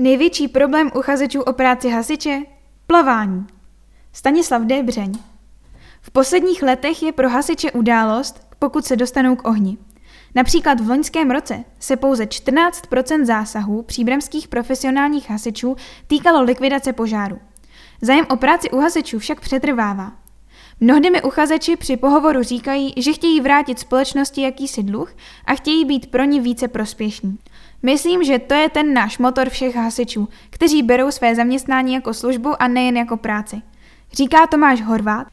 Největší problém uchazečů o práci hasiče? Plavání. Stanislav Débřeň. V posledních letech je pro hasiče událost, pokud se dostanou k ohni. Například v loňském roce se pouze 14% zásahů příbramských profesionálních hasičů týkalo likvidace požáru. Zájem o práci u hasičů však přetrvává. Mnohdy mi uchazeči při pohovoru říkají, že chtějí vrátit společnosti jakýsi dluh a chtějí být pro ní více prospěšní. Myslím, že to je ten náš motor všech hasičů, kteří berou své zaměstnání jako službu a nejen jako práci. Říká Tomáš Horvát,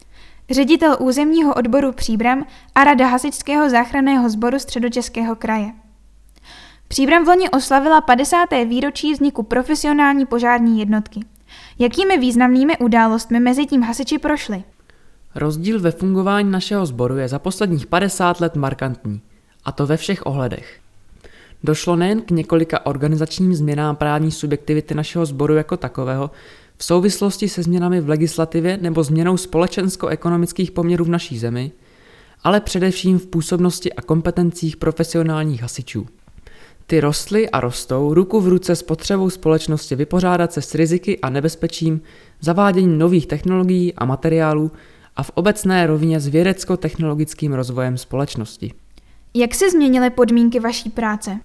ředitel územního odboru Příbram a rada hasičského záchranného sboru středočeského kraje. Příbram v loni oslavila 50. výročí vzniku profesionální požární jednotky. Jakými významnými událostmi mezi tím hasiči prošli? Rozdíl ve fungování našeho sboru je za posledních 50 let markantní, a to ve všech ohledech. Došlo nejen k několika organizačním změnám právní subjektivity našeho sboru jako takového, v souvislosti se změnami v legislativě nebo změnou společensko-ekonomických poměrů v naší zemi, ale především v působnosti a kompetencích profesionálních hasičů. Ty rostly a rostou ruku v ruce s potřebou společnosti vypořádat se s riziky a nebezpečím zavádění nových technologií a materiálů a v obecné rovině s vědecko-technologickým rozvojem společnosti. Jak se změnily podmínky vaší práce?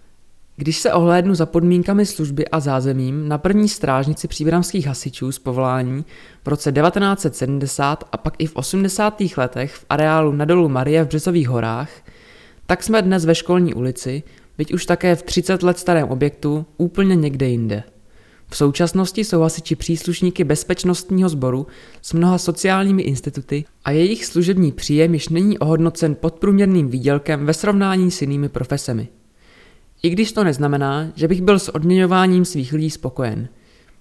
Když se ohlédnu za podmínkami služby a zázemím na první strážnici příbramských hasičů z povolání v roce 1970 a pak i v 80. letech v areálu na dolu Marie v Březových horách, tak jsme dnes ve školní ulici, byť už také v 30 let starém objektu, úplně někde jinde. V současnosti jsou hasiči příslušníky bezpečnostního sboru s mnoha sociálními instituty a jejich služební příjem již není ohodnocen podprůměrným výdělkem ve srovnání s jinými profesemi. I když to neznamená, že bych byl s odměňováním svých lidí spokojen.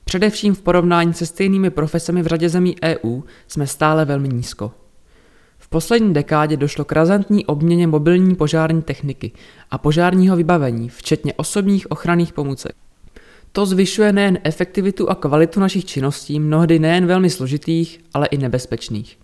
Především v porovnání se stejnými profesemi v řadě zemí EU jsme stále velmi nízko. V poslední dekádě došlo k razantní obměně mobilní požární techniky a požárního vybavení, včetně osobních ochranných pomůcek. To zvyšuje nejen efektivitu a kvalitu našich činností, mnohdy nejen velmi složitých, ale i nebezpečných.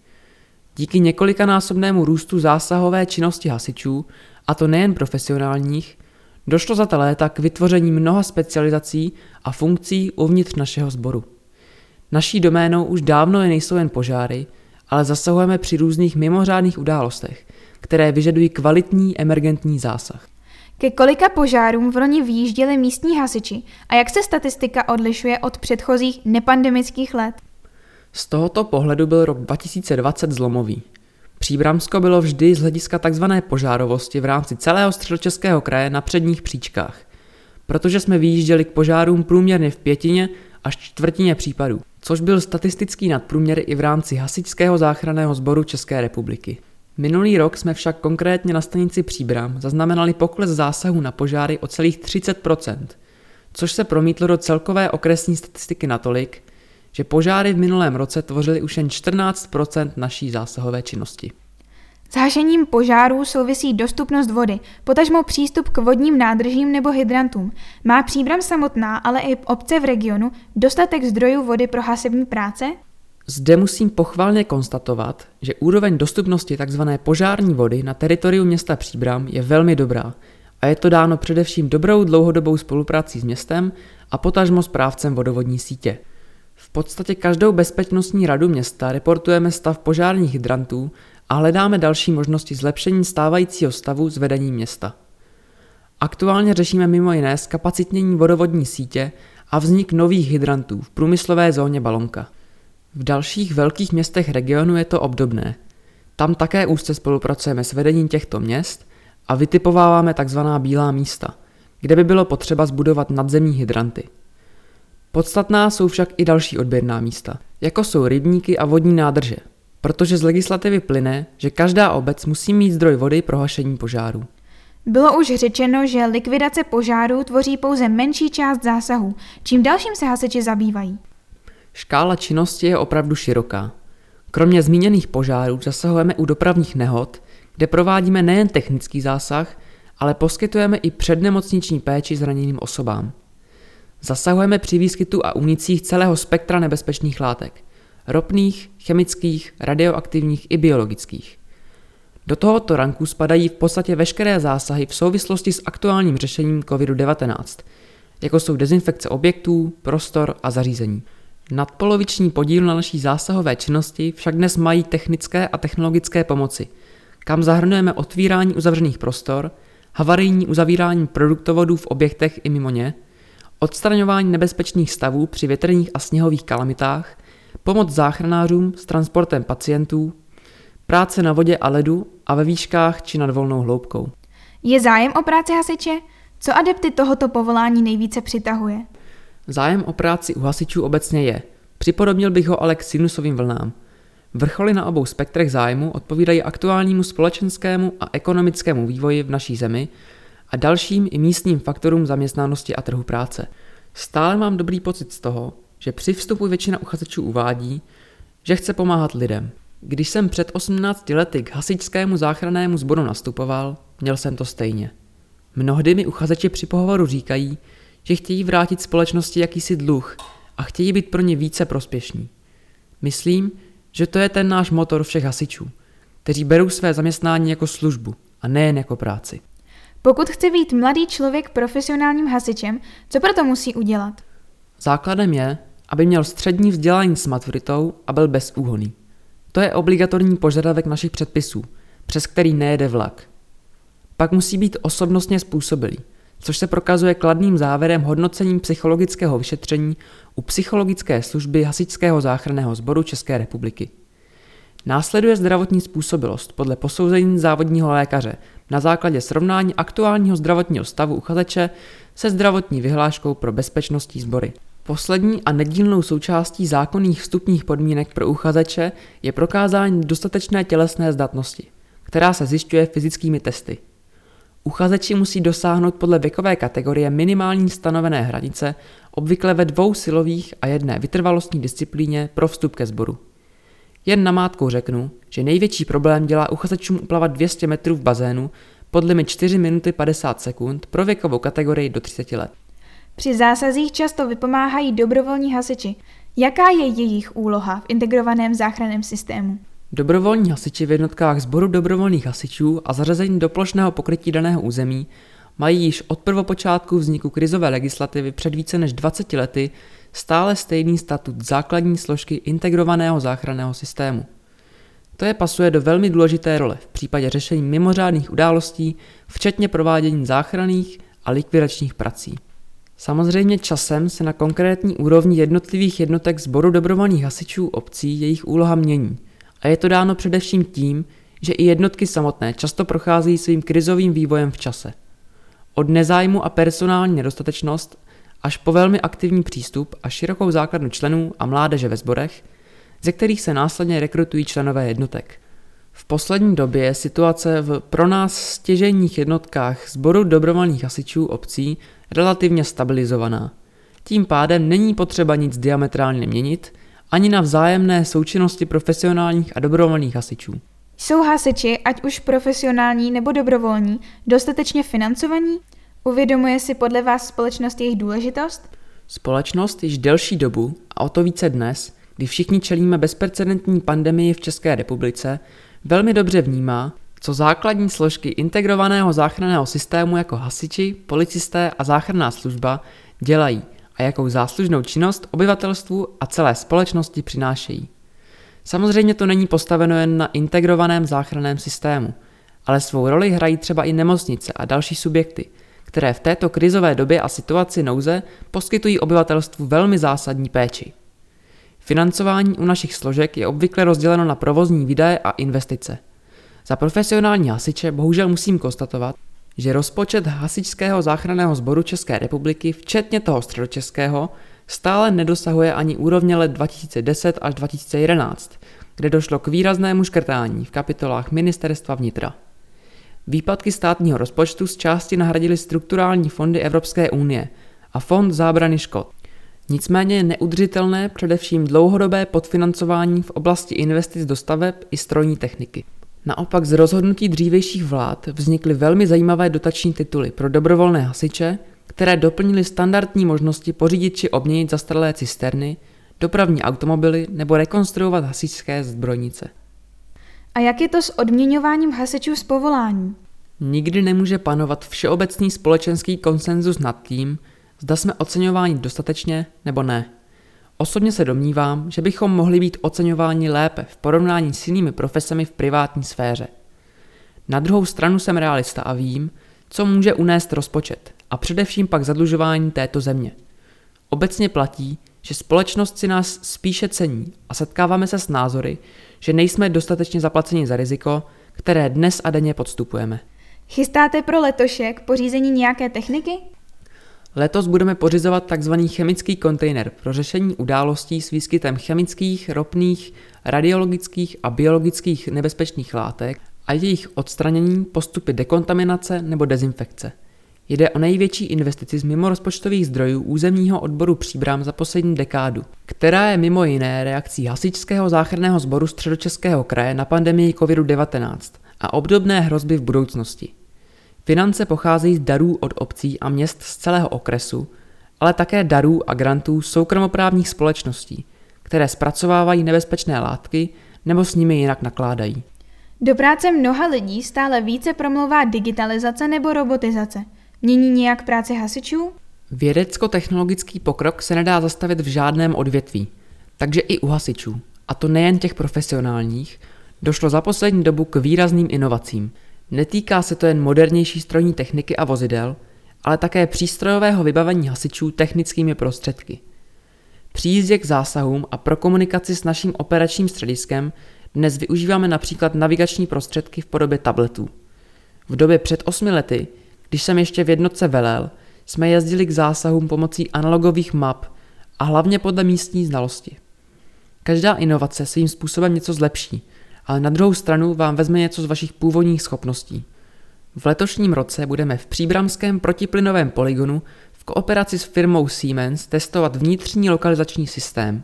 Díky několikanásobnému růstu zásahové činnosti hasičů, a to nejen profesionálních, došlo za ta léta k vytvoření mnoha specializací a funkcí uvnitř našeho sboru. Naší doménou už dávno je nejsou jen požáry, ale zasahujeme při různých mimořádných událostech, které vyžadují kvalitní emergentní zásah. Ke kolika požárům v loni vyjížděli místní hasiči a jak se statistika odlišuje od předchozích nepandemických let? Z tohoto pohledu byl rok 2020 zlomový. Příbramsko bylo vždy z hlediska tzv. požárovosti v rámci celého středočeského kraje na předních příčkách, protože jsme vyjížděli k požárům průměrně v pětině až čtvrtině případů, což byl statistický nadprůměr i v rámci Hasičského záchranného sboru České republiky. Minulý rok jsme však konkrétně na stanici Příbram zaznamenali pokles zásahů na požáry o celých 30%, což se promítlo do celkové okresní statistiky natolik, že požáry v minulém roce tvořily už jen 14% naší zásahové činnosti. S hašením požárů souvisí dostupnost vody, potažmo přístup k vodním nádržím nebo hydrantům. Má příbram samotná, ale i obce v regionu dostatek zdrojů vody pro hasební práce? Zde musím pochválně konstatovat, že úroveň dostupnosti tzv. požární vody na teritoriu města Příbram je velmi dobrá a je to dáno především dobrou dlouhodobou spoluprací s městem a potažmo správcem vodovodní sítě. V podstatě každou bezpečnostní radu města reportujeme stav požárních hydrantů a hledáme další možnosti zlepšení stávajícího stavu s vedením města. Aktuálně řešíme mimo jiné zkapacitnění vodovodní sítě a vznik nových hydrantů v průmyslové zóně Balonka. V dalších velkých městech regionu je to obdobné. Tam také úzce spolupracujeme s vedením těchto měst a vytipováváme tzv. bílá místa, kde by bylo potřeba zbudovat nadzemní hydranty. Podstatná jsou však i další odběrná místa, jako jsou rybníky a vodní nádrže, protože z legislativy plyne, že každá obec musí mít zdroj vody pro hašení požáru. Bylo už řečeno, že likvidace požáru tvoří pouze menší část zásahu, čím dalším se hasiči zabývají. Škála činnosti je opravdu široká. Kromě zmíněných požárů zasahujeme u dopravních nehod, kde provádíme nejen technický zásah, ale poskytujeme i přednemocniční péči zraněným osobám. Zasahujeme při výskytu a unicích celého spektra nebezpečných látek. Ropných, chemických, radioaktivních i biologických. Do tohoto ranku spadají v podstatě veškeré zásahy v souvislosti s aktuálním řešením COVID-19, jako jsou dezinfekce objektů, prostor a zařízení. Nadpoloviční podíl na naší zásahové činnosti však dnes mají technické a technologické pomoci, kam zahrnujeme otvírání uzavřených prostor, havarijní uzavírání produktovodů v objektech i mimo ně, odstraňování nebezpečných stavů při větrných a sněhových kalamitách, pomoc záchranářům s transportem pacientů, práce na vodě a ledu a ve výškách či nad volnou hloubkou. Je zájem o práci hasiče? Co adepty tohoto povolání nejvíce přitahuje? Zájem o práci u hasičů obecně je. Připodobnil bych ho ale k sinusovým vlnám. Vrcholy na obou spektrech zájmu odpovídají aktuálnímu společenskému a ekonomickému vývoji v naší zemi a dalším i místním faktorům zaměstnanosti a trhu práce. Stále mám dobrý pocit z toho, že při vstupu většina uchazečů uvádí, že chce pomáhat lidem. Když jsem před 18 lety k hasičskému záchrannému sboru nastupoval, měl jsem to stejně. Mnohdy mi uchazeči při pohovoru říkají, že chtějí vrátit společnosti jakýsi dluh a chtějí být pro ně více prospěšní. Myslím, že to je ten náš motor všech hasičů, kteří berou své zaměstnání jako službu a nejen jako práci. Pokud chce být mladý člověk profesionálním hasičem, co proto musí udělat? Základem je, aby měl střední vzdělání s maturitou a byl bezúhoný. To je obligatorní požadavek našich předpisů, přes který nejede vlak. Pak musí být osobnostně způsobilý, což se prokazuje kladným závěrem hodnocením psychologického vyšetření u psychologické služby Hasičského záchranného sboru České republiky. Následuje zdravotní způsobilost podle posouzení závodního lékaře na základě srovnání aktuálního zdravotního stavu uchazeče se zdravotní vyhláškou pro bezpečnostní sbory. Poslední a nedílnou součástí zákonných vstupních podmínek pro uchazeče je prokázání dostatečné tělesné zdatnosti, která se zjišťuje fyzickými testy. Uchazeči musí dosáhnout podle věkové kategorie minimální stanovené hranice, obvykle ve dvou silových a jedné vytrvalostní disciplíně pro vstup ke sboru. Jen namátkou řeknu, že největší problém dělá uchazečům uplavat 200 metrů v bazénu pod limit 4 minuty 50 sekund pro věkovou kategorii do 30 let. Při zásazích často vypomáhají dobrovolní hasiči. Jaká je jejich úloha v integrovaném záchranném systému? Dobrovolní hasiči v jednotkách sboru dobrovolných hasičů a zařazení do plošného pokrytí daného území mají již od prvopočátku vzniku krizové legislativy před více než 20 lety stále stejný statut základní složky integrovaného záchranného systému. To je pasuje do velmi důležité role v případě řešení mimořádných událostí, včetně provádění záchranných a likvidačních prací. Samozřejmě časem se na konkrétní úrovni jednotlivých jednotek sboru dobrovolných hasičů obcí jejich úloha mění a je to dáno především tím, že i jednotky samotné často procházejí svým krizovým vývojem v čase. Od nezájmu a personální nedostatečnost až po velmi aktivní přístup a širokou základnu členů a mládeže ve sborech, ze kterých se následně rekrutují členové jednotek. V poslední době je situace v pro nás stěžejních jednotkách sboru dobrovolných hasičů obcí relativně stabilizovaná. Tím pádem není potřeba nic diametrálně měnit, ani na vzájemné součinnosti profesionálních a dobrovolných hasičů. Jsou hasiči, ať už profesionální nebo dobrovolní, dostatečně financovaní? Uvědomuje si podle vás společnost jejich důležitost? Společnost již delší dobu, a o to více dnes, kdy všichni čelíme bezprecedentní pandemii v České republice, velmi dobře vnímá, co základní složky integrovaného záchranného systému jako hasiči, policisté a záchranná služba dělají a jakou záslužnou činnost obyvatelstvu a celé společnosti přinášejí. Samozřejmě to není postaveno jen na integrovaném záchranném systému, ale svou roli hrají třeba i nemocnice a další subjekty, které v této krizové době a situaci nouze poskytují obyvatelstvu velmi zásadní péči. Financování u našich složek je obvykle rozděleno na provozní výdaje a investice. Za profesionální hasiče bohužel musím konstatovat, že rozpočet hasičského záchranného sboru České republiky, včetně toho středočeského, stále nedosahuje ani úrovně let 2010 až 2011, kde došlo k výraznému škrtání v kapitolách Ministerstva vnitra. Výpadky státního rozpočtu z části nahradily strukturální fondy Evropské unie a Fond zábrany škod. Nicméně je neudržitelné především dlouhodobé podfinancování v oblasti investic do staveb i strojní techniky. Naopak z rozhodnutí dřívějších vlád vznikly velmi zajímavé dotační tituly pro dobrovolné hasiče, které doplnily standardní možnosti pořídit či obměnit zastaralé cisterny, dopravní automobily nebo rekonstruovat hasičské zbrojnice. A jak je to s odměňováním hasičů z povolání? Nikdy nemůže panovat všeobecný společenský konsenzus nad tím, zda jsme oceňováni dostatečně nebo ne. Osobně se domnívám, že bychom mohli být oceňováni lépe v porovnání s jinými profesemi v privátní sféře. Na druhou stranu jsem realista a vím, co může unést rozpočet a především pak zadlužování této země. Obecně platí, že společnost si nás spíše cení a setkáváme se s názory, že nejsme dostatečně zaplaceni za riziko, které dnes a denně podstupujeme. Chystáte pro letošek pořízení nějaké techniky? Letos budeme pořizovat tzv. chemický kontejner pro řešení událostí s výskytem chemických, ropných, radiologických a biologických nebezpečných látek a jejich odstranění postupy dekontaminace nebo dezinfekce. Jde o největší investici z mimorozpočtových zdrojů územního odboru Příbram za poslední dekádu, která je mimo jiné reakcí Hasičského záchranného sboru středočeského kraje na pandemii COVID-19 a obdobné hrozby v budoucnosti. Finance pocházejí z darů od obcí a měst z celého okresu, ale také darů a grantů soukromoprávních společností, které zpracovávají nebezpečné látky nebo s nimi jinak nakládají. Do práce mnoha lidí stále více promlouvá digitalizace nebo robotizace. Mění nějak práci hasičů? Vědecko-technologický pokrok se nedá zastavit v žádném odvětví, takže i u hasičů, a to nejen těch profesionálních, došlo za poslední dobu k výrazným inovacím – Netýká se to jen modernější strojní techniky a vozidel, ale také přístrojového vybavení hasičů technickými prostředky. Při jízdě k zásahům a pro komunikaci s naším operačním střediskem dnes využíváme například navigační prostředky v podobě tabletů. V době před osmi lety, když jsem ještě v jednotce velel, jsme jezdili k zásahům pomocí analogových map a hlavně podle místní znalosti. Každá inovace svým způsobem něco zlepší – ale na druhou stranu vám vezme něco z vašich původních schopností. V letošním roce budeme v příbramském protiplynovém poligonu v kooperaci s firmou Siemens testovat vnitřní lokalizační systém.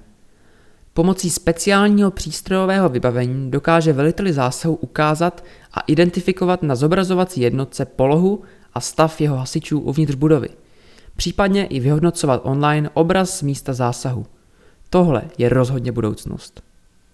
Pomocí speciálního přístrojového vybavení dokáže veliteli zásahu ukázat a identifikovat na zobrazovací jednotce polohu a stav jeho hasičů uvnitř budovy. Případně i vyhodnocovat online obraz z místa zásahu. Tohle je rozhodně budoucnost.